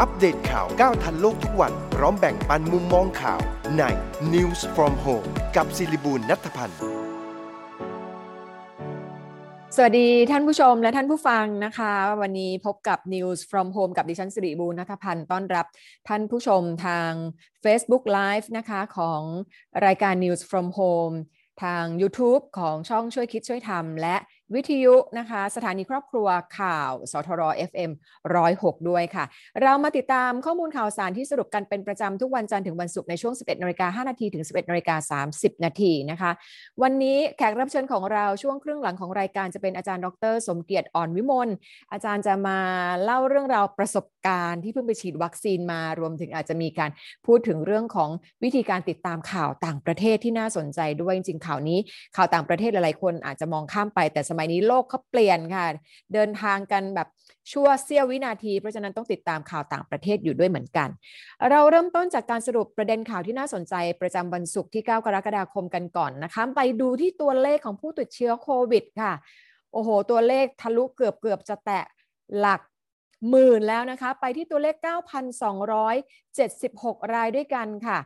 อัปเดตข่าวก้าวทันโลกทุกวัน พร้อมแบ่งปันมุมมองข่าวใน News from Home กับศิริบูลนัทพันธ์ สวัสดีท่านผู้ชมและท่านผู้ฟังนะคะ วันนี้พบกับ News from Home กับดิฉันสิริบูรณัฐพันธ์ต้อนรับท่านผู้ชมทาง Facebook Live นะคะของรายการ News from Home ทาง YouTube ของช่องช่วยคิดช่วยทำและ วิทยุนะคะ สถานีครอบครัวข่าว สทร FM 106 ด้วยค่ะ เรามาติดตามข้อมูลข่าวสารที่สรุปกันเป็นประจำทุกวันจันทร์ถึงวันศุกร์ในช่วง 11นาฬิกา5นาทีถึง 11นาฬิกา30 นาทีนะคะ วันนี้แขกรับเชิญของเราช่วงครึ่งหลังของรายการจะเป็นอาจารย์ดร สมเกียรติอ่อนวิมลอาจารย์จะมาเล่าเรื่องราวประสบการณ์ที่เพิ่งไปฉีดวัคซีนมารวมถึงอาจจะมีการพูดถึงเรื่องของวิธีการติดตามข่าวต่างประเทศที่น่าสนใจด้วยจริงๆข่าวนี้ข่าวต่างประเทศหลายๆคนอาจจะมองข้ามไปแต่สมัยนี้โลกเขาเปลี่ยนค่ะ เดินทางกันแบบชั่วเสี้ยววินาที เพราะฉะนั้นต้องติดตามข่าวต่างประเทศอยู่ด้วยเหมือนกัน เราเริ่มต้นจากการสรุปประเด็นข่าวที่น่าสนใจประจำวันศุกร์ที่ 9 กรกฎาคมกันก่อนนะคะ ไปดูที่ตัวเลขของผู้ติดเชื้อโควิดค่ะ โอ้โห ตัวเลขทะลุเกือบเกือบจะแตะหลักหมื่นแล้วนะคะ ไปที่ตัวเลข 9,276 รายด้วยกันค่ะ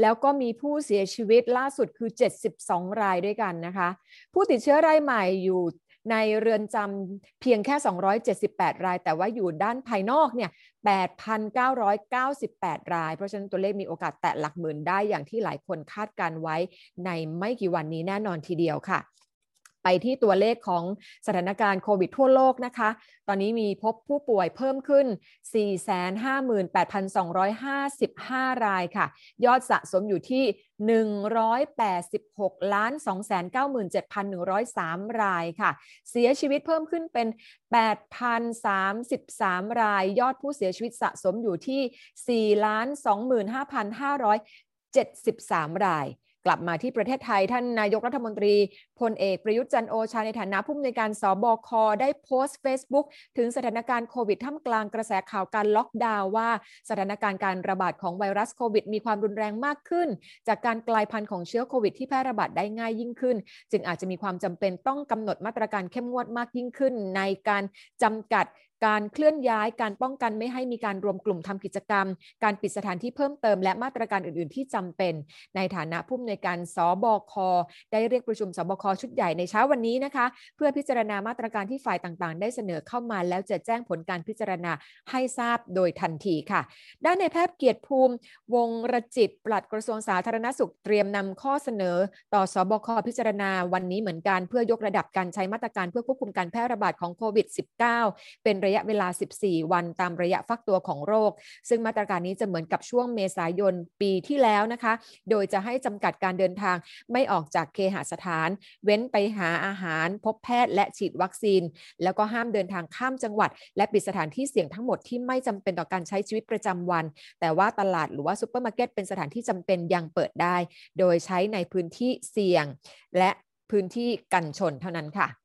แล้วก็มีผู้เสียชีวิตล่าสุดคือ 72 รายด้วยกันนะคะ ผู้ติดเชื้อรายใหม่อยู่ในเรือนจำเพียงแค่ 278 ราย แต่ว่าอยู่ด้านภายนอกเนี่ย 8,998 ราย เพราะฉะนั้นตัวเลขมีโอกาสแตะหลักหมื่นได้อย่างที่หลายคนคาดการไว้ในไม่กี่วันนี้แน่นอนทีเดียวค่ะ ไปที่ตัวเลขของสถานการณ์โควิดทั่วโลกนะคะ ตอนนี้มีพบผู้ป่วยเพิ่มขึ้น 458,255 รายค่ะ ยอดสะสมอยู่ที่ 186ล้าน297,103 รายค่ะ เสียชีวิตเพิ่มขึ้นเป็น 8,033 ราย ยอดผู้เสียชีวิตสะสมอยู่ที่ 4 ล้าน25,573 ราย กลับมาที่ประเทศไทยท่านนายกรัฐมนตรีพลเอกประยุทธ์จันโอชาในฐานะผู้อำนวยการสบคได้โพสต์ Facebook ถึงสถานการณ์โควิดท่ามกลางกระแสข่าวการล็อกดาวน์ว่า สถานการณ์การระบาดของไวรัสโควิดมีความรุนแรงมากขึ้น จากการกลายพันธุ์ของเชื้อโควิดที่แพร่ระบาดได้ง่ายยิ่งขึ้น จึงอาจจะมีความจำเป็นต้องกำหนดมาตรการเข้มงวดมากยิ่งขึ้น ในการจำกัด การเคลื่อนย้ายการป้องกันไม่ให้มีการรวมกลุ่มทำกิจกรรม การปิดสถานที่เพิ่มเติม และมาตรการอื่น ๆ ที่จำเป็น ในฐานะผู้อำนวยการสบค ได้เรียกประชุมสบคชุดใหญ่ในเช้าวันนี้นะคะ เพื่อพิจารณามาตรการที่ฝ่ายต่างๆ ได้เสนอเข้ามาแล้วจะแจ้งผลการพิจารณาให้ทราบโดยทันทีค่ะ ด้านในแพทย์เกียรติภูมิ วงรจิตปลัดกระทรวงสาธารณสุขเตรียมนำข้อเสนอ ต่อสบคพิจารณาวันนี้เหมือนกัน เพื่อยกระดับการใช้มาตรการเพื่อควบคุมการแพร่ระบาดของโควิด -19 เป็นระยะยะเวลา 14 วันตามระยะฟักตัวของโรค ซึ่งมาตรการนี้จะเหมือนกับช่วงเมษายนปีที่แล้วนะคะ โดยจะให้จำกัดการเดินทางไม่ออกจากเคหสถาน เว้นไปหาอาหาร พบแพทย์และฉีดวัคซีน แล้วก็ห้ามเดินทางข้ามจังหวัด และปิดสถานที่เสี่ยงทั้งหมดที่ไม่จำเป็นต่อการใช้ชีวิตประจำวัน แต่ว่าตลาดหรือว่าซูเปอร์มาร์เก็ตเป็นสถานที่จำเป็นยังเปิดได้ โดยใช้ในพื้นที่เสี่ยง และพื้นที่กันชนเท่านั้นค่ะ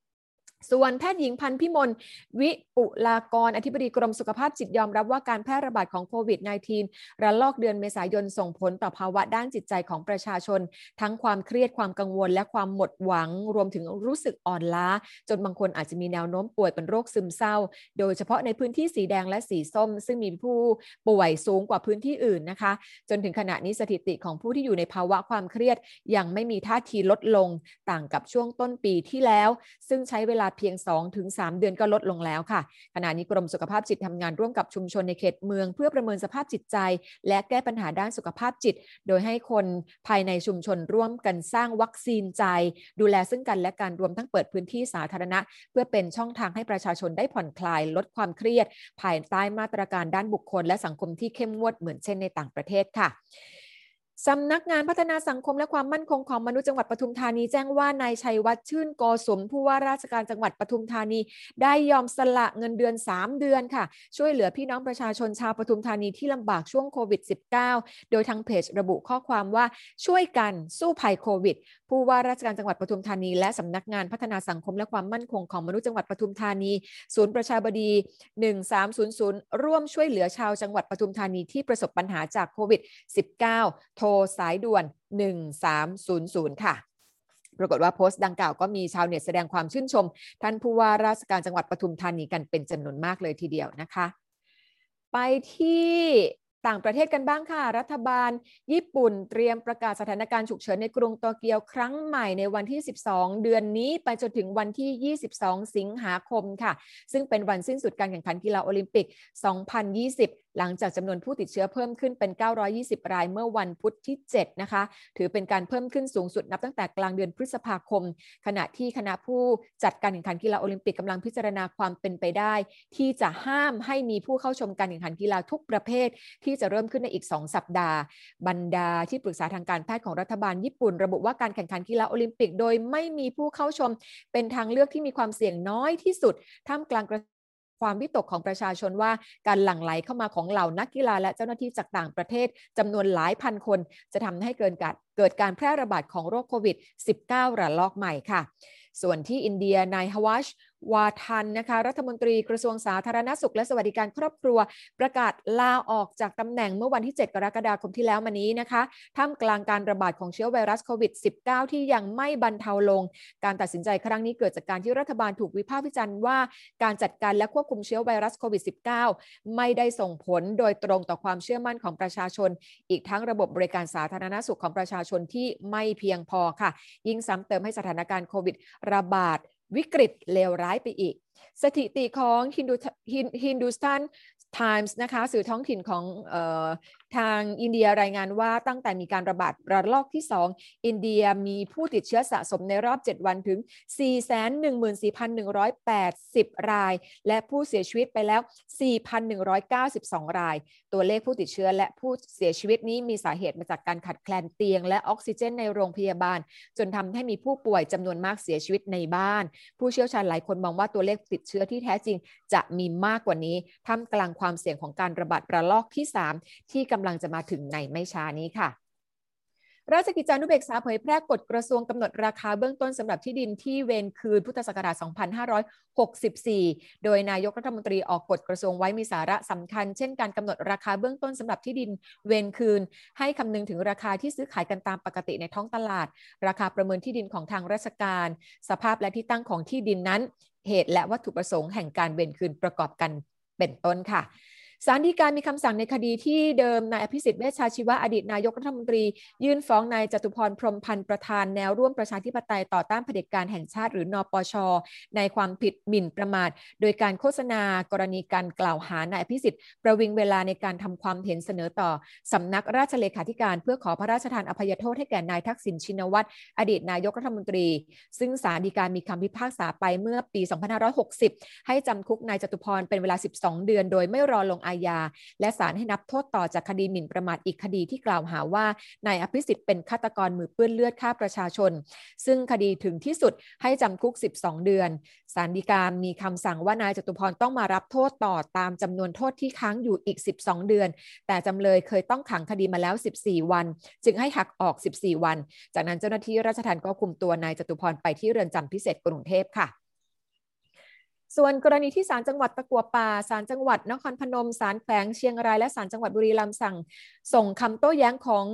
ส่วนแพทย์หญิงพันพิมลวิปุลากร อธิบดีกรมสุขภาพจิตยอมรับว่าการแพร่ระบาดของโควิด -19 ระลอกเดือนเมษายนส่งผลต่อภาวะด้านจิตใจของประชาชน ทั้งความเครียดความกังวล และความหมดหวัง รวมถึงรู้สึกอ่อนล้า จนบางคนอาจจะมีแนวโน้มป่วยเป็นโรคซึมเศร้า โดยเฉพาะในพื้นที่สีแดงและสีส้ม ซึ่งมีผู้ป่วยสูงกว่าพื้นที่อื่นนะคะ จนถึงขณะนี้สถิติของผู้ที่อยู่ในภาวะความเครียด ยังไม่มีท่าทีลดลงต่างกับช่วงต้นปีที่แล้ว ซึ่งใช้เวลาเพียง 2-3 เดือนก็ลดลงแล้วค่ะ ขณะนี้กรมสุขภาพจิตทำงานร่วมกับชุมชนในเขตเมือง เพื่อประเมินสภาพจิตใจ และแก้ปัญหาด้านสุขภาพจิต โดยให้คนภายในชุมชนร่วมกันสร้างวัคซีนใจ ดูแลซึ่งกันและการรวมทั้งเปิดพื้นที่สาธารณะ เพื่อเป็นช่องทางให้ประชาชนได้ผ่อนคลายลดความเครียด ภายใต้มาตรการด้านบุคคล และสังคมที่เข้มงวดเหมือนเช่นในต่างประเทศค่ะ สำนักงานพัฒนาสังคมและความมั่นคงของมนุษย์จังหวัดปทุมธานีแจ้งว่านายชัยวัฒน์ชื่นโกสมผู้ว่าราชการจังหวัดปทุมธานี ได้ยอมสละเงินเดือน 3 เดือนค่ะ ช่วยเหลือพี่น้องประชาชนชาวปทุมธานีที่ลำบากช่วงโควิด -19 โดยทางเพจระบุข้อความว่าช่วยกันสู้ภัยโควิด ผู้ว่าราชการจังหวัดปทุมธานี และสำนักงานพัฒนาสังคมและความมั่นคงของมนุษย์จังหวัดปทุมธานี ศูนย์ประชาบดี 1300 ร่วมช่วยเหลือชาวจังหวัดปทุมธานีที่ประสบปัญหาจากโควิด -19 โทรสายด่วน 1300 ค่ะปรากฏว่าโพสต์ดังกล่าวก็มีชาวเน็ตแสดงความชื่นชม ท่านผู้ว่าราชการจังหวัดปทุมธานีกันเป็นจำนวนมากเลยทีเดียวนะคะ ไปที่ต่างประเทศกันบ้างค่ะ รัฐบาล ญี่ปุ่นเตรียมประกาศสถานการณ์ฉุกเฉินในกรุงโตเกียวครั้งใหม่ในวันที่ 12 เดือนนี้ไปจนถึงวันที่ 22 สิงหาคมค่ะ ซึ่งเป็นวันสิ้นสุดการแข่งขันกีฬาโอลิมปิก 2020 หลังจากจำนวนผู้ติดเชื้อเพิ่มขึ้นเป็น 920 รายเมื่อวันพุธที่ 7 นะคะ ถือเป็นการเพิ่มขึ้นสูงสุดนับตั้งแต่กลางเดือนพฤษภาคม ขณะที่คณะผู้จัดการแข่งขันกีฬาโอลิมปิกกำลังพิจารณาความเป็นไปได้ ที่จะห้ามให้มีผู้เข้าชมการแข่งขันกีฬาทุกประเภท ที่จะเริ่มขึ้นในอีก 2 สัปดาห์ บรรดาที่ปรึกษาทางการแพทย์ของรัฐบาลญี่ปุ่น ระบุว่าการแข่งขันกีฬาโอลิมปิก โดยไม่มีผู้เข้าชม เป็นทางเลือกที่มีความเสี่ยงน้อยที่สุดท่ามกลางกระ ความวิตกของประชาชนว่าการหลั่งไหลเข้ามาของเหล่านักกีฬาและเจ้าหน้าที่จากต่างประเทศจำนวนหลายพันคน จะทำให้เกิดการเกิดการแพร่ระบาดของโรคโควิด -19 ระลอกใหม่ค่ะ ส่วนที่อินเดียนายฮวัช วาทันนะคะรัฐมนตรีกระทรวงสาธารณสุข และสวัสดิการครอบครัว ประกาศลาออกจากตำแหน่งเมื่อวันที่ 7 กรกฎาคมที่แล้วมานี้นะคะท่ามกลางการระบาดของเชื้อไวรัสโควิด -19 ที่ยังไม่บรรเทาลง การตัดสินใจครั้งนี้เกิดจากการที่รัฐบาลถูกวิพากษ์วิจารณ์ว่า การจัดการและควบคุมเชื้อไวรัสโควิด -19 ไม่ได้ส่งผลโดยตรงต่อความเชื่อมั่นของประชาชน อีกทั้งระบบบริการสาธารณสุขของประชาชนที่ไม่เพียงพอค่ะ ยิ่งซ้ำเติมให้สถานการณ์โควิด ระบาด วิกฤตเลวร้ายไปอีก สถิติของฮินดูฮินดูสตันไทมส์นะคะสื่อท้องถิ่นของออทางอินเดียรายงานว่าตั้งแต่มีการระบาดระลอกที่ 2 อินเดียมีผู้ติดเชื้อสะสมในรอบ 7 วันถึง 414,180 ราย และผู้เสียชีวิตไปแล้ว 4,192 ราย ตัวเลขผู้ติดเชื้อและผู้เสียชีวิตนี้มีสาเหตุมาจากการขาดแคลนเตียง และออกซิเจนในโรงพยาบาล จนทำให้มีผู้ป่วยจำนวนมากเสียชีวิตในบ้าน ผู้เชี่ยวชาญหลายคนมองว่าตัวเลขติดเชื้อที่แท้จริงจะมีมากกว่านี้ท่ามกลางความเสี่ยงของการระบาดระลอกที่ 3 ที่กำำลังจะมาถึงในไม่ช้านี้ค่ะราชกิจจานุเบกษาเผยแพร่กฎกระทรวงกำหนดราคาเบื้องต้นสำหรับที่ดินที่เวนคืนพุทธศักราช 2564 โดยนายกรัฐมนตรีออกกฎกระทรวงไว้มีสาระสำคัญ เช่นการกำหนดราคาเบื้องต้นสำหรับที่ดินเวนคืน ให้คำนึงถึงราคาที่ซื้อขายกันตามปกติในท้องตลาด ราคาประเมินที่ดินของทางราชการ สภาพและที่ตั้งของที่ดินนั้น เหตุและวัตถุประสงค์แห่งการเวนคืนประกอบกันเป็นต้นค่ะ สารดีการมีคำสั่งในคดีที่เดิมนายอภิสิทธิ์เวชชาชีวะอดีตนายกรัฐมนตรี ยื่นฟ้องนายจตุพรพรมพันธ์ประธานแนวร่วมประชาธิปไตยต่อต้านเผด็จการแห่งชาติหรือนอปช ในความผิดหมิ่นประมาท โดยการโฆษณากรณีการกล่าวหานายอภิสิทธิ์ประวิงเวลาในการทำความเห็นเสนอต่อสำนักราชเลขาธิการ เพื่อขอพระราชทานอภัยโทษให้แก่นายทักษิณชินวัตรอดีตนายกรัฐมนตรี ซึ่งศาลฎีกามีคำพิพากษาไปเมื่อปี 2560 ให้จำคุกนายจตุพรเป็นเวลา 12 เดือน โดยไม่รอลงอาญาและและศาลให้นับโทษต่อจากคดีหมิ่นประมาทอีกคดีที่กล่าวหาว่านายอภิสิทธิ์เป็นฆาตกรมือเปื้อนเลือดฆ่าประชาชน ซึ่งคดีถึงที่สุดให้จำคุก 12 เดือนศาลฎีกามีคำสั่งว่านายจตุพรต้องมารับโทษต่อตามจำนวนโทษที่ค้างอยู่อีก 12 เดือน แต่จำเลยเคยต้องขังคดีมาแล้ว 14 วัน จึงให้หักออก 14 วัน จากนั้นเจ้าหน้าที่ราชทัณฑ์ก็คุมตัวนายจตุพรไปที่เรือนจำพิเศษกรุงเทพค่ะ ส่วนกรณีที่ศาลจังหวัดตะกัวป่าศาลจังหวัดนครพนมศาลแขวงเชียงรายและศาลจังหวัดบุรีรัมย์สั่ง ส่งคำโต้แย้งของ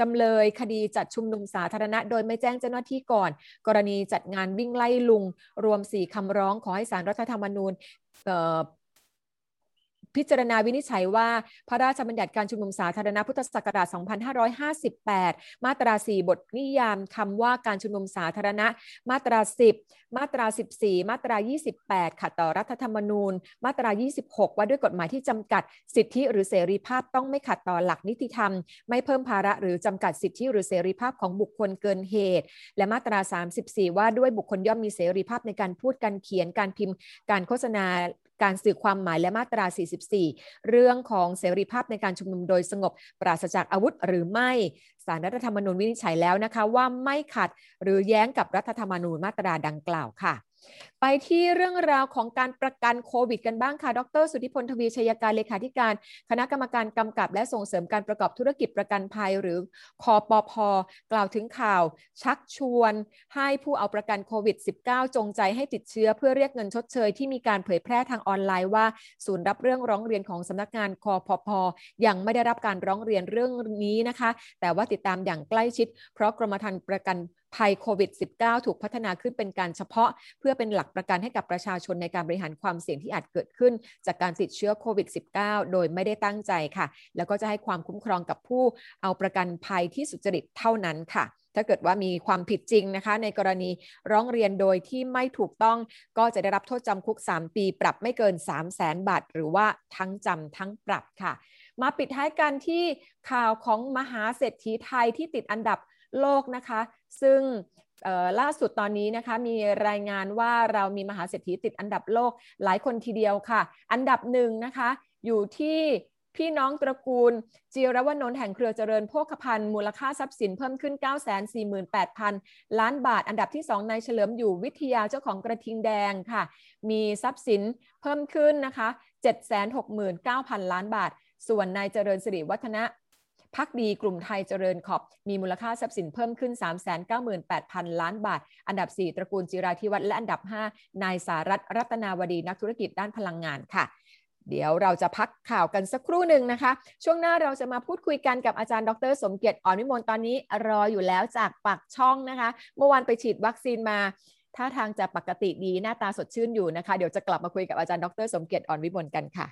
จำเลยคดีจัดชุมนุมสาธารณะ โดยไม่แจ้งเจ้าหน้าที่ก่อน กรณีจัดงานวิ่งไล่ลุง รวม 4คำร้องขอให้ศาลรัฐธรรมนูญ พิจารณาวินิจฉัยว่า พระราชบัญญัติการชุมนุมสาธารณะพุทธศักราช 2558 มาตรา 4 บทนิยามคำว่าการชุมนุมสาธารณะ มาตรา 10 มาตรา 14 มาตรา 28 ขัดต่อรัฐธรรมนูญ มาตรา 26 ว่าด้วยกฎหมายที่จำกัดสิทธิหรือเสรีภาพต้องไม่ขัดต่อหลักนิติธรรม ไม่เพิ่มภาระหรือจำกัดสิทธิหรือเสรีภาพของบุคคลเกินเหตุ และมาตรา 34 ว่าด้วยบุคคลย่อมมีเสรีภาพในการพูดการเขียนการพิมพ์การโฆษณา การสื่อความหมายและมาตรา 44 เรื่องของเสรีภาพในการชุมนุมโดยสงบ ปราศจากอาวุธหรือไม่สารรัฐธรรมนูญวินิจฉัยแล้วนะคะ ว่าไม่ขัดหรือแย้งกับรัฐธรรมนูญมาตราดังกล่าวค่ะ ไปที่เรื่องราวของการประกันโควิดกันบ้างค่ะ ดร สุธิพลทวีชัยการเลขาธิการ คณะกรรมการกำกับ และส่งเสริมการประกอบธุรกิจประกันภัยหรือคอปพกล่าวถึงข่าว ชักชวนให้ผู้เอาประกันโควิด -19 จงใจให้ติดเชื้อเพื่อเรียกเงินชดเชยที่มีการเผยแพร่ทางออนไลน์ว่า ศูนย์รับเรื่องร้องเรียนของสำนักงานคอพพยังไม่ได้รับการร้องเรียนเรื่องนี้นะคะ แต่ว่าติดตามอย่างใกล้ชิด เพราะกรมธรรม์ประกัน ภัยโควิด -19 ถูกพัฒนาขึ้นเป็นการเฉพาะ เพื่อเป็นหลักประกันให้กับประชาชนในการบริหารความเสี่ยงที่อาจเกิดขึ้น จากการติดเชื้อโควิด -19 โดยไม่ได้ตั้งใจค่ะ แล้วก็จะให้ความคุ้มครองกับผู้เอาประกันภัยที่สุจริตเท่านั้นค่ะถ้าเกิดว่ามีความผิดจริงนะคะ ในกรณีร้องเรียนโดยที่ไม่ถูกต้องก็จะได้รับโทษจำคุก 3 ปี ปรับไม่เกิน 3 0 0แสนบาท หรือว่าทั้งจำทั้งปรับค่ะ มาปิดท้ายกันที่ข่าวของมหาเศรษฐีไทยที่ติดอันดับ โลกนะคะ ซึ่งล่าสุดตอนนี้นะคะมีรายงานว่าเรามีมหาเศรษฐีติดอันดับโลกหลายคนทีเดียวค่ะ อันดับหนึ่งนะคะอยู่ที่พี่น้องตระกูลจีรวนนท์แห่งเครือเจริญโภคภัณฑ์มูลค่าทรัพย์สินเพิ่มขึ้น 948,000 ล้านบาท อันดับที่ 2นายเฉลิมอยู่วิทยาเจ้าของกระทิงแดงค่ะ มีทรัพย์สินเพิ่มขึ้นนะคะ 769,000 ล้านบาท ส่วนนายเจริญสิริวัฒนะ พักดีกลุ่มไทยเจริญขอบ มีมูลค่าทรัพย์สินเพิ่มขึ้น 398,000 ล้านบาท อันดับ 4 ตระกูลจิราธิวัฒน์และอันดับ 5 นายสารัตรัตนาวดีนักธุรกิจด้านพลังงานค่ะเดี๋ยวเราจะพักข่าวกันสักครู่หนึ่งนะคะ ช่วงหน้าเราจะมาพูดคุยกันกับอาจารย์ดร สมเกียรติอ่อนวิมลตอนนี้รออยู่แล้วจากปากช่องนะคะ เมื่อวานไปฉีดวัคซีนมาท่าทางจะปกติดีหน้าตาสดชื่นอยู่นะคะ เดี๋ยวจะกลับมาคุยกับอาจารย์ดร สมเกียรติอ่อนวิมลกันค่ะ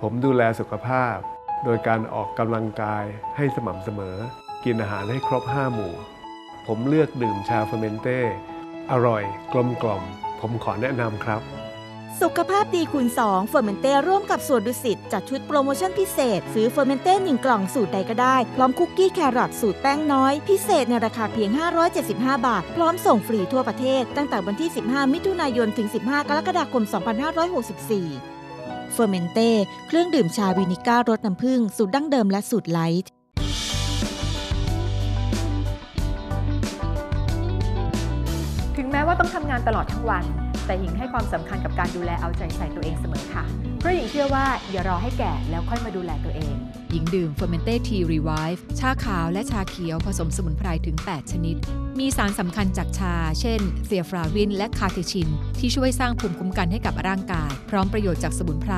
ผมดูแลสุขภาพ โดยการออกกำลังกายให้สม่ำเสมอ กินอาหารให้ครบ 5 หมู่ ผมเลือกดื่มชาเฟอร์เมนเต้ อร่อย กลมกล่อม ผมขอแนะนำครับ สุขภาพดีคูณ2เฟอร์เมนเต้ร่วมกับสวนดุสิตจัดชุดโปรโมชั่นพิเศษ ซื้อเฟอร์เมนเต้1กล่องสูตรใดก็ได้ พร้อมคุกกี้แครอทสูตรแป้งน้อย พิเศษในราคาเพียง 575 บาท พร้อมส่งฟรีทั่วประเทศ ตั้งแต่วันที่ 15 มิถุนายนถึง 15 กรกฎาคม 2564 เฟอร์เมนเต้เครื่องดื่มชาวินิก้ารสน้ำผึ้งสูตรดั้งเดิมและสูตรไลท์ถึงแม้ว่าต้องทำงานตลอดทั้งวัน แต่หญิงให้ความสำคัญกับการดูแลเอาใจใส่ตัวเองเสมอค่ะ เพราะหญิงเชื่อว่าอย่ารอให้แก่แล้วค่อยมาดูแลตัวเอง หญิงดื่ม Fermente Tea Revive ชาขาวและชาเขียวผสมสมุนไพรถึง 8 ชนิด มีสารสำคัญจากชา เช่นเซียฟราวินและคาเทชิน ที่ช่วยสร้างภูมิคุ้มกันให้กับร่างกาย พร้อมประโยชน์จากสมุนไพร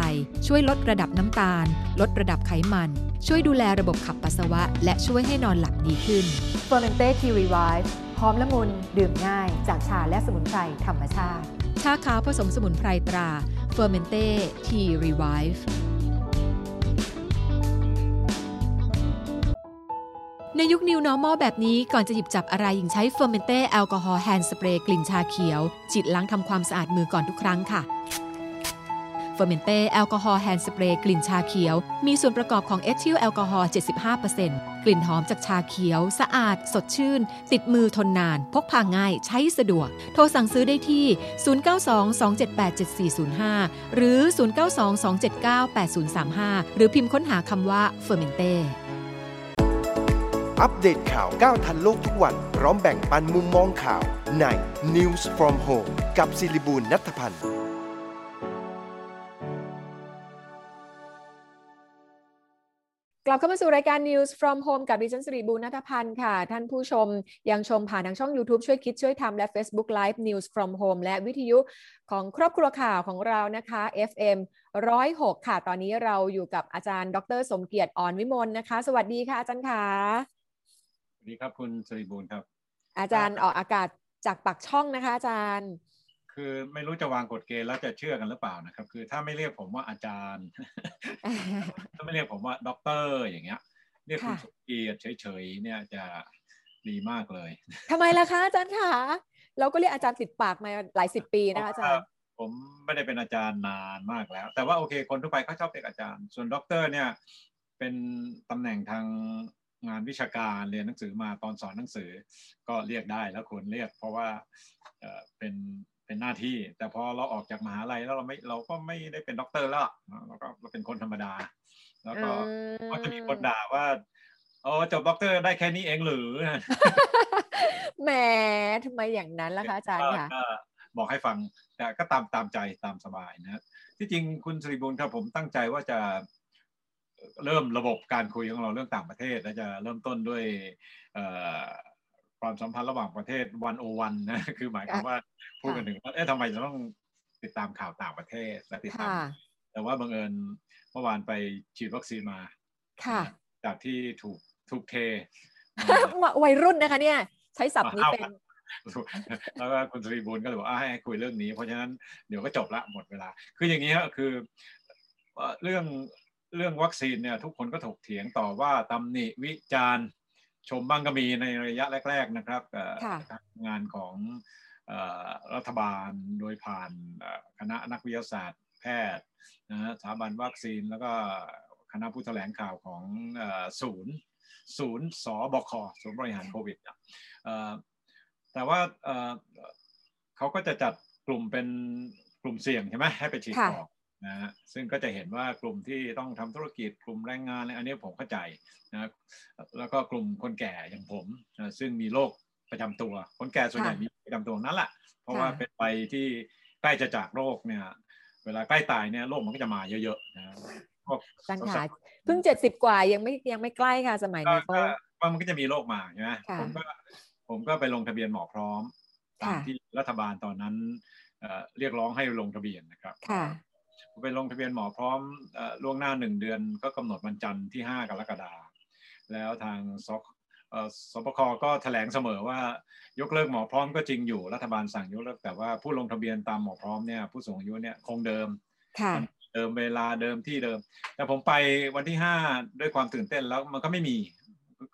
ช่วยลดระดับน้ำตาล ลดระดับไขมัน ช่วยดูแลระบบขับปัสสาวะ และช่วยให้นอนหลับดีขึ้น Fermente Tea Revive หอมละมุนดื่มง่าย จากชาและสมุนไพรธรรมชาติ ชาขาวผสมสมุนไพรตรา Fermente Tea Revive ในยุค New Normal แบบนี้ก่อนจะหยิบจับอะไรหญิงใช้ Fermente แอลกอฮอล์ hand spray กลิ่นชาเขียวฉีดล้างทำความสะอาดมือก่อนทุกครั้งค่ะ Fermente แอลกอฮอล์ hand spray กลิ่นชาเขียว มีส่วนประกอบของเอทิลแอลกอฮอล์ 75%กลิ่นหอมจากชาเขียว สะอาด สดชื่น ติดมือทนนาน พกพาง่าย ใช้สะดวก โทรสั่งซื้อได้ที่ 0922787405 หรือ 0922798035 หรือพิมพ์ค้นหาคำว่า Fermente อั อัปเดตข่าวก้าวทันโลกทุกวัน พร้อมแบ่งปันมุมมองข่าวใน News from Home กับศิริบูลนัทพันธ์ กลับเข้ามาสู่รายการ News from Home กับดิฉันสิริบูรณัฐพันธ์ค่ะ ท่านผู้ชมยังชมผ่านทางช่อง YouTube ช่วยคิดช่วยทำและ Facebook Live News from Home และวิทยุของครอบครัวข่าวของเรานะคะ FM 106 ค่ะ ตอนนี้เราอยู่กับอาจารย์ ดร สมเกียรติอ่อนวิมลนะคะ สวัสดีค่ะอาจารย์ค่ะ วัสดีครับคุณสิริบูรณ์ครับ อาจารย์ออกอากาศจากปากช่องนะคะ อาจารย์ คือไม่รู้จะวางกฎเกณฑ์แล้วจะเชื่อกันหรือเปล่านะครับ คือถ้าไม่เรียกผมว่าอาจารย์ถ้าไม่เรียกผมว่าด็อกเตอร์อย่างเงี้ย เรียกคุณค่ะสมเกียรติเฉยๆเนี่ยจะดีมากเลยทำไมล่ะคะอาจารย์ค่ะเราก็เรียกอาจารย์ติดปากมาหลายสิบปีนะคะอาจารย์ผมไม่ได้เป็นอาจารย์นานมากแล้ว แต่ว่าโอเคคนทั่วไปเขาชอบเรียกอาจารย์ ส่วนด็อกเตอร์เนี่ยเป็นตำแหน่งทาง งานวิชาการเรียนหนังสือมาตอนสอนหนังสือ ก็เรียกได้แล้วควรเรียก เพราะว่าเอ่อเป็นเป็นหน้าที่ แต่พอเราออกจากมหาลัยแล้วเราไม่เราก็ไม่ได้เป็นด็อกเตอร์แล้วอะเราก็เราเป็นคนธรรมดา แล้วก็อืมก็จะมีคนด่าว่าโอ้จบด็อกเตอร์ได้แค่นี้เองหรือแหมทำไมอย่างนั้นล่ะคะอาจารย์ค่ะก็บอกให้ฟังแต่ก็ตามตามใจตามสบายนะที่จริงคุณสิริบุญครับผมตั้งใจว่าจะ เริ่มระบบการคุยของเราเรื่องต่างประเทศและจะเริ่มต้นด้วยเอ่อความสัมพันธ์ระหว่างประเทศวันโอวันนะคือหมายความว่าพูดกันถึงว่าเอ๊ะทำไมจะต้องติดตามข่าวต่างประเทศและติดตามค่ะแต่ว่าบังเอิญเมื่อวานไปฉีดวัคซีนมา ค่ะ จากที่ถูกถูกเทวัยรุ่นนะคะเนี่ย ใช้ศัพท์นี้เป็นแล้วก็คุณสุริบุญก็เลยบอกอะให้คุยเรื่องนี้ เพราะฉะนั้นเดี๋ยวก็จบละหมดเวลา คืออย่างนี้ฮะคือเอ่อเรื่อง เรื่องวัคซีนเนี่ยทุกคนก็ถกเถียงต่อว่าตำหนิวิจารณ์ชมบ้างก็มีในระยะแรก ๆนะครับเอ่อค่ะการทำงานของเอ่อรัฐบาลโดยผ่านเอ่อคณะนักวิทยาศาสตร์แพทย์นะฮะสถาบันวัคซีนแล้วก็คณะผู้แถลงข่าวของเอ่อศูนย์ศูนย์สบคศูนย์บริหารโควิดอะเอ่อแต่ว่าเอ่อเขาก็จะจัดกลุ่มเป็นกลุ่มเสี่ยงใช่ไหมให้ไปฉีดค่ะก่อน นะฮะซึ่งก็จะเห็นว่ากลุ่มที่ต้องทำธุรกิจกลุ่มแรงงานอะไรอันนี้ผมเข้าใจนะแล้วก็กลุ่มคนแก่อย่างผมนะซึ่งมีโรคประจำตัว คนแก่ส่วนใหญ่ค่ะมีประจำตัวนั่นแหละเพราะว่าค่ะเป็นไปที่ใกล้จะจากโรคเนี่ยเวลาใกล้ตายเนี่ยโรคมันก็จะมาเยอะๆนะพวกอาจารย์สาค่ะวเพิ่งเจ็ดสิบกว่ายังไม่ยังไม่ใกล้ค่ะสมัยก็นี้ก็ก็ก็มันก็จะมีโรคมาใช่ไหมค่ะผมก็ผมก็ไปลงทะเบียนหมอพร้อมตามค่ะที่รัฐบาลตอนนั้นเอ่อเรียกร้องให้ลงทะเบียนนะครับค่ะ ผมไปลงทะเบียนหมอพร้อมเอ่อล่วงหน้าหนึ่งเดือนก็กำหนดวันจันทร์ที่ 5 กรกฎาคมแล้วทางสคเอ่อสบคก็แถลงเสมอว่ายกเลิกหมอพร้อมก็จริงอยู่รัฐบาลสั่งยกเลิกแต่ว่าผู้ลงทะเบียนตามหมอพร้อมเนี่ยผู้สูงอายุเนี่ยคงเดิมค่ะเดิมเวลาเดิมที่เดิม แต่ผมไปวันที่ห้าด้วยความตื่นเต้นแล้วมันก็ไม่มี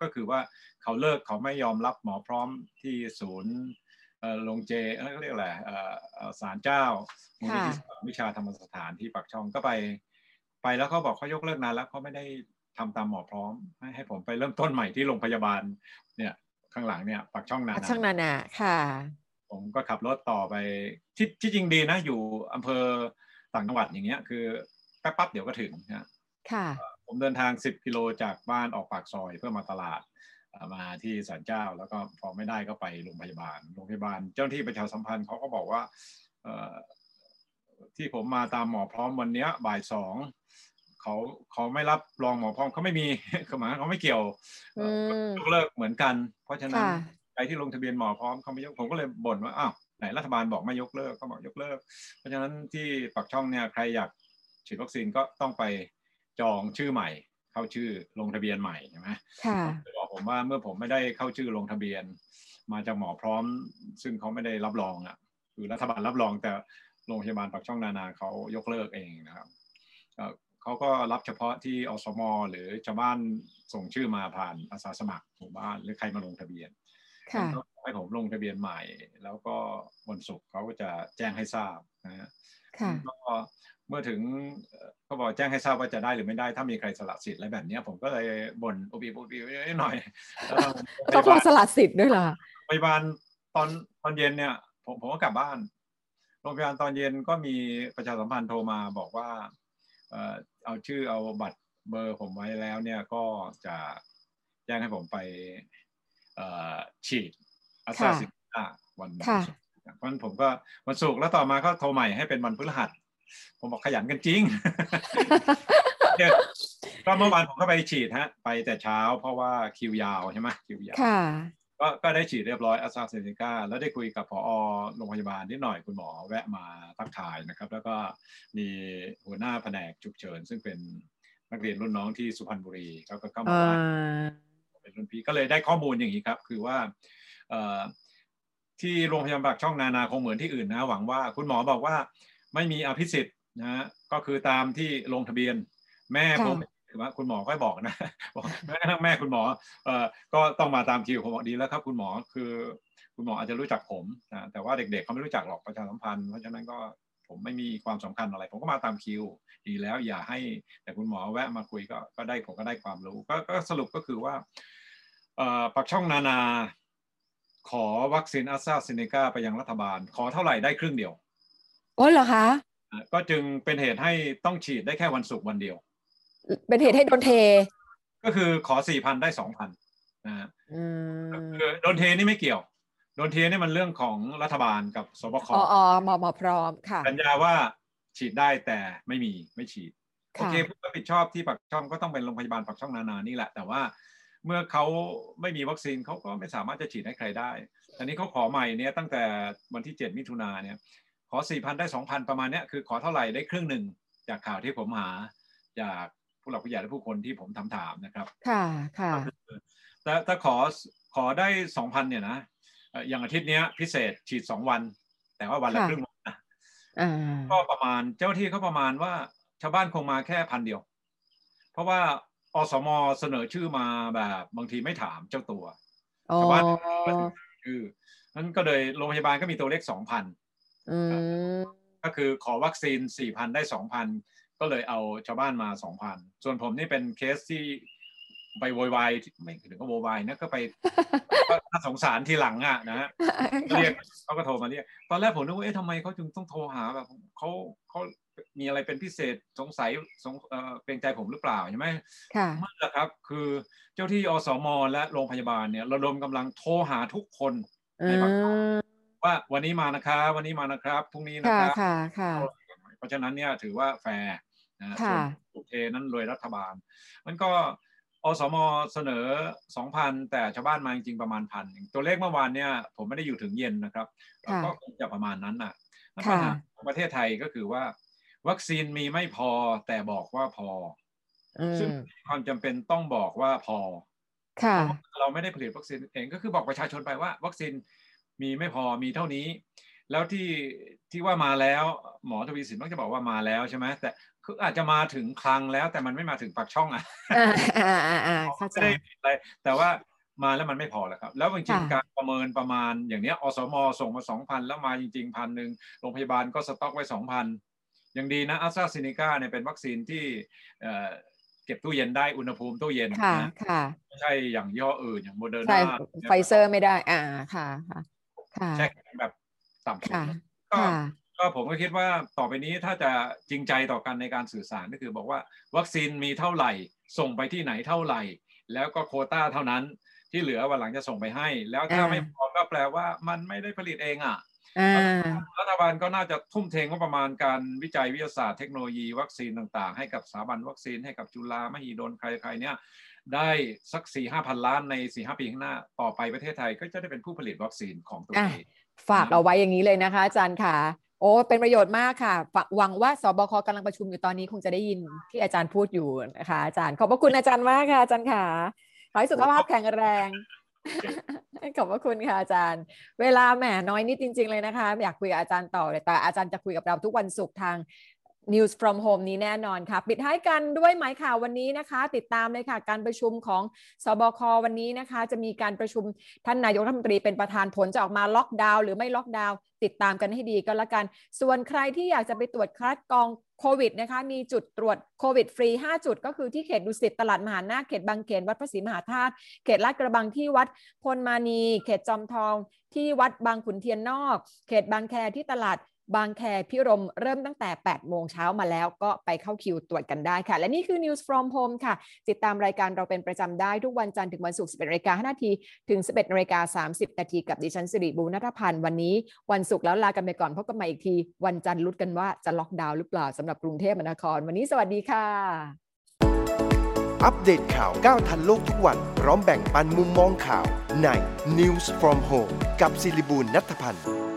ก็คือว่าเขาเลิกเขาไม่ยอมรับหมอพร้อมที่ศูนย์เอ่อ ลงเจเอ้ยเขาเรียกอะไรเอ่อเอ่อศาลเจ้ามูลนิธิวิชาธรรมสถานที่ปักช่องก็ไป ไปแล้วเขาบอกเขายกเลิกนานแล้วเขาไม่ได้ทำตามหมอพร้อมให้ให้ผมไปเริ่มต้นใหม่ที่โรงพยาบาลเนี่ยข้างหลังเนี่ยปักช่องนานาช่างนานาค่ะ ผมก็ขับรถต่อไปที่ที่จริงดีนะ อยู่อำเภอต่างจังหวัดอย่างเงี้ยคือแป๊บปั๊บเดี๋ยวก็ถึงนะค่ะ ผมเดินทาง10กิโลจากบ้านออกปากซอยเพื่อมาตลาดเอ่อ มาที่ศาลเจ้า แล้วก็พอไม่ได้ก็ไปโรงพยาบาล โรงพยาบาล เจ้าหน้าที่ประชาสัมพันธ์เขาก็บอกว่าเอ่อที่ผมมาตามหมอพร้อมวันเนี้ยบ่ายสองเขาเขาไม่รับรองหมอพร้อมเขาไม่มีคือหมายความเขาไม่เกี่ยวเอ่ออมยกเลิกเหมือนกัน เพราะฉะนั้นค่ะใครที่ลงทะเบียนหมอพร้อมเขาไม่ยกผมก็เลยบ่นว่าอ้าวไหนรัฐบาลบอกไม่ยกเลิกเขาบอกยกเลิก เพราะฉะนั้นที่ปักช่องเนี่ยใครอยากฉีดวัคซีนก็ต้องไปจองชื่อใหม่ เข้าชื่อลงทะเบียนใหม่ใช่ไหมค่ะบอกผมว่าเมื่อผมไม่ได้เข้าชื่อลงทะเบียน มาจากหมอพร้อม ซึ่งเขาไม่ได้รับรองอะคือรัฐบาลรับรองแต่โรงพยาบาลปักช่องนานาเขายกเลิกเองนะครับเอ่อเขาก็รับเฉพาะที่อสม หรือชาวบ้านส่งชื่อมาผ่านอาสาสมัครหมู่บ้านหรือใครมาลงทะเบียนค่ะก็ ให้ผมลงทะเบียนใหม่ แล้วก็วันศุกร์เขาก็จะแจ้งให้ทราบนะฮะค่ะก็เมื่อถึงเอ่อก็บอกแจ้งให้ทราบว่าจะได้หรือไม่ได้ ถ้ามีใครสละสิทธิ์อะไรแบบเนี้ยผมก็เลยบ่นอุบีอุบีนิดหน่อยแล้วต้องขอสลัดสิทธิ์ด้วยเหรอพยาบาลตอนตอนเย็นเนี่ย ผมผมก็กลับบ้านโรงพยาบาลตอนเย็นก็มีประชาสัมพันธ์โทรมาบอกว่าเอ่อเอาชื่อเอาบัตรเบอร์ผมไว้แล้วเนี่ยก็จะแจ้งให้ผมไปเอ่อ ฉีดอัสตราเซเนกาวันค่ะศุกร์วันผมก็วันศุกร์แล้วต่อมาก็โทรใหม่ให้เป็นวันพฤหัส ผมบอกขยันกันจริงเนี่ยก็เมื่อวานผมก็ไปฉีดฮะ ไปแต่เช้าเพราะว่าคิวยาวใช่ไหมคิวยาวค่ะก็ก็ได้ฉีดเรียบร้อยอัสตราเซเนกาแล้วได้คุยกับผอโรงพยาบาลนิดหน่อยคุณหมอแวะมาทักทายนะครับ แล้วก็มีหัวหน้าแผนกฉุกเฉิน ซึ่งเป็นนักเรียนรุ่นน้องที่สุพรรณบุรีเขาก็เข้ามาอ่าว่า เป็นรุ่นพี่ก็เลยได้ข้อมูลอย่างนี้ครับ คือว่าเอ่อที่โรงพยาบาลปากช่องนานาคงเหมือนที่อื่นนะ หวังว่าคุณหมอบอกว่าไม่มีอภิสิทธิ์นะฮะก็คือตามที่ลงทะเบียน แม่ผมคือว่าคุณหมอก็บอกนะบอกแม้กระทั่งแม่คุณหมอเอ่อก็ต้องมาตามคิวผมบอกดีแล้วครับ คุณหมอคือ คุณหมออาจจะรู้จักผมนะแต่ว่าเด็กๆเขาไม่รู้จักหรอกประชาสัมพันธ์เพราะฉะนั้นก็ผมไม่มีความสำคัญอะไร ผมก็มาตามคิว ดีแล้วอย่าให้แต่คุณหมอแวะมาคุยก็ก็ได้ผมก็ได้ความรู้ก็ก็สรุปก็คือว่าเอ่อ ปักช่องนานา ขอวัคซีนอัสตราเซเนกาไปยังรัฐบาล ขอเท่าไหร่ได้ครึ่งเดียวโอ้เหรอคะอะก็จึงเป็นเหตุให้ต้องฉีดได้แค่วันศุกร์วันเดียว เป็นเหตุให้โดนเท ก็คือขอสี่พันได้สองพันนะฮะอืมคือโดนเทนี่ไม่เกี่ยว โดนเทนี่มันเรื่องของรัฐบาลกับสบคอ๋ออ๋อหมอหมอพร้อมค่ะสัญญาว่าฉีดได้แต่ไม่มีไม่ฉีดโอค่ะเคผู้รับผิดชอบที่ปักช่องก็ต้องเป็นโรงพยาบาลปักช่องนานานี่แหละ แต่ว่า เมื่อเขาไม่มีวัคซีนเขาก็ไม่สามารถจะฉีดให้ใครได้อันนี้เขาขอใหม่เนี่ยตั้งแต่วันที่ 7 มิถุนาเนี่ยขอ 4,000 ได้ 2,000 ประมาณเนี้ยคือขอเท่าไหร่ได้ครึ่งหนึ่งจากข่าวที่ผมหาจากผู้หลักผู้ใหญ่และผู้คนที่ผมทำถามนะครับ ค่ะค่ะแต่ถ้าขอขอได้สองพันเนี่ยนะเอ่ออย่างอาทิตย์เนี้ยพิเศษฉีดสองวัน แต่ว่าวันละค่ะครึ่งวันนะอ่าก็ประมาณเจ้าที่เขาประมาณว่าชาวบ้านคงมาแค่พันเดียว เพราะว่า อสมเสนอชื่อมาแบบบางทีไม่ถามเจ้าตัวอ๋อชาวบ้านคือนั้นก็เลยโรงพยาบาลก็มีตัวเลขสองพันอืมก็คือขอวัคซีนสี่พันได้สองพันก็เลยเอาชาวบ้านมาสองพันส่วนผมนี่เป็นเคสที่ไปโวยวายไม่ถึงก็โวยวายนะก็ไปก็น่าสงสารทีหลังอะนะฮะเรียกเขาก็โทรมาเรียกตอนแรกผมนึกว่าเอ๊ะทำไมเขาจึงต้องโทรหาแบบเขาเขา มีอะไรเป็นพิเศษสงสัยสงเอ่อเกรงใจผมหรือเปล่าใช่ไหมค่ะไม่ละครับ คือเจ้าที่อสมและโรงพยาบาลเนี่ยระดมกำลังโทรหาทุกคนอืในบางมว่าวันนี้มานะครับ วันนี้มานะครับพรุ่งนี้นะค่ะครับค่ะค่ะเพราะฉะนั้นเนี่ยถือว่าแฟร์นะค่ะส่วนโอเคนั้นโดยรัฐบาล มันก็อสมเสนอ 2,000 แต่ชาวบ้านมาจริงๆประมาณพันตัวเลขเมื่อวานเนี่ยผมไม่ได้อยู่ถึงเย็นนะครับค่ะก็คงจะประมาณนั้นน่ะปัญค่ะหาของประเทศไทยก็คือว่า วัคซีนมีไม่พอแต่บอกว่าพออืซึ่งมมีความจำเป็นต้องบอกว่าพอ ค่ะ เราไม่ได้ผลิตวัคซีนเองก็คือบอกประชาชนไปว่า วัคซีนมีไม่พอมีเท่านี้ แล้วที่ที่ว่ามาแล้ว หมอทวีสินมักจะบอกว่ามาแล้วใช่ไหมแต่คืออาจจะมาถึงคลังแล้ว แต่มันไม่มาถึงปากช่องอะอ่าอ่าอ่าอ่าเข้าใจไม่ได้อะไรแต่ว่ามาแล้วมันไม่พอแล้วครับ แล้วจริงๆค่ะการประเมินประมาณอย่างเนี้ยอสม ส่งมาสองพันแล้วมาจริงๆพันหนึ่งโรงพยาบาลก็สต็อกไว้สองพัน ยังดีนะแอสตร้าเซนเนก้าเนี่ยเป็นวัคซีนที่เอ่อเก็บตู้เย็นได้อุณหภูมิตู้เย็นค่ะนะค่ะไม่ใช่อย่างยี่ห้ออื่นอย่างโมเดอร์ใช่นาไฟเซอร์ไม่ได้ อ่าค่ะค่ะค่ะแช่แข็งแบบต่ำสุดค่ะก็ค่ะก็ผมก็คิดว่าต่อไปนี้ถ้าจะจริงใจต่อกันในการสื่อสารก็คือบอกว่าวัคซีนมีเท่าไหร่ ส่งไปที่ไหนเท่าไหร่ แล้วก็โควต้าเท่านั้นที่เหลือวันหลังจะส่งไปให้ แล้วถ้าอ่าไม่พอก็แปลว่ามันไม่ได้ผลิตเองอะอ่า รัฐบาลก็น่าจะทุ่มเทงบประมาณการวิจัยวิทยาศาสตร์เทคโนโลยีวัคซีนต่างๆ ให้กับสถาบันวัคซีนให้กับจุฬามหิดลใครๆเนี่ยได้สักสี่ห้าพันล้านในสี่ห้าปีข้างหน้าต่อไปประเทศไทยก็จะได้เป็นผู้ผลิตวัคซีนของตัวอะเองฝากเอาไว้อย่างนี้เลยนะคะอาจารย์ค่ะ โอ้เป็นประโยชน์มากค่ะฝากหวังว่าสบคกำลังประชุมอยู่ตอนนี้คงจะได้ยินที่อาจารย์พูดอยู่นะคะอาจารย์ขอบพระคุณอาจารย์มากค่ะอาจารย์ค่ะขอให้สุขภาพแข็งแรง ขอบพระคุณค่ะอาจารย์ เวลาแหมน้อยนิดจริง ๆ เลยนะคะ อยากคุยกับอาจารย์ต่อเลยแต่อาจารย์จะคุยกับเราทุกวันศุกร์ทาง News from Home นี้แน่นอนค่ะ ปิดท้ายกันด้วยหมายข่าววันนี้นะคะ ติดตามเลยค่ะ การประชุมของสบควันนี้นะคะ จะมีการประชุมท่านนายกรัฐมนตรีเป็นประธานผลจะออกมาล็อกดาวน์หรือไม่ล็อกดาวน์ติดตามกันให้ดีก็แล้วกัน ส่วนใครที่อยากจะไปตรวจคัดกรอง โควิดนะคะมีจุดตรวจโควิดฟรี 5 จุดก็คือที่เขตดุสิตตลาดมหานาคเขตบางเขนวัดพระศรีมหาธาตุเขตลาดกระบังที่วัดพลมานี เขตจอมทองที่วัดบางขุนเทียนนอก เขตบางแคที่ตลาด บางแคพิรมเริ่มตั้งแต่ 8 โมงเช้ามาแล้วก็ไปเข้าคิวตรวจกันได้ค่ะ และนี่คือ News from Home ค่ะ ติดตามรายการเราเป็นประจำได้ทุกวันจันทร์ถึงวันศุกร์ 11นาฬิกา5นาทีถึง 11นาฬิกา30นาทีกับดิฉันสิริบูรณัฐพันธ์วันนี้ วันศุกร์แล้วลากันไปก่อนพบกันใหม่อีกที วันจันทร์ลุ้นกันว่าจะล็อกดาวน์หรือเปล่าสำหรับกรุงเทพมหานคร วันนี้สวัสดีค่ะ อัปเดตข่าวก้าวทันโลกทุกวันพร้อมแบ่งปันมุมมองข่าวใน News from Home กับศิริบูลนัทพันธ์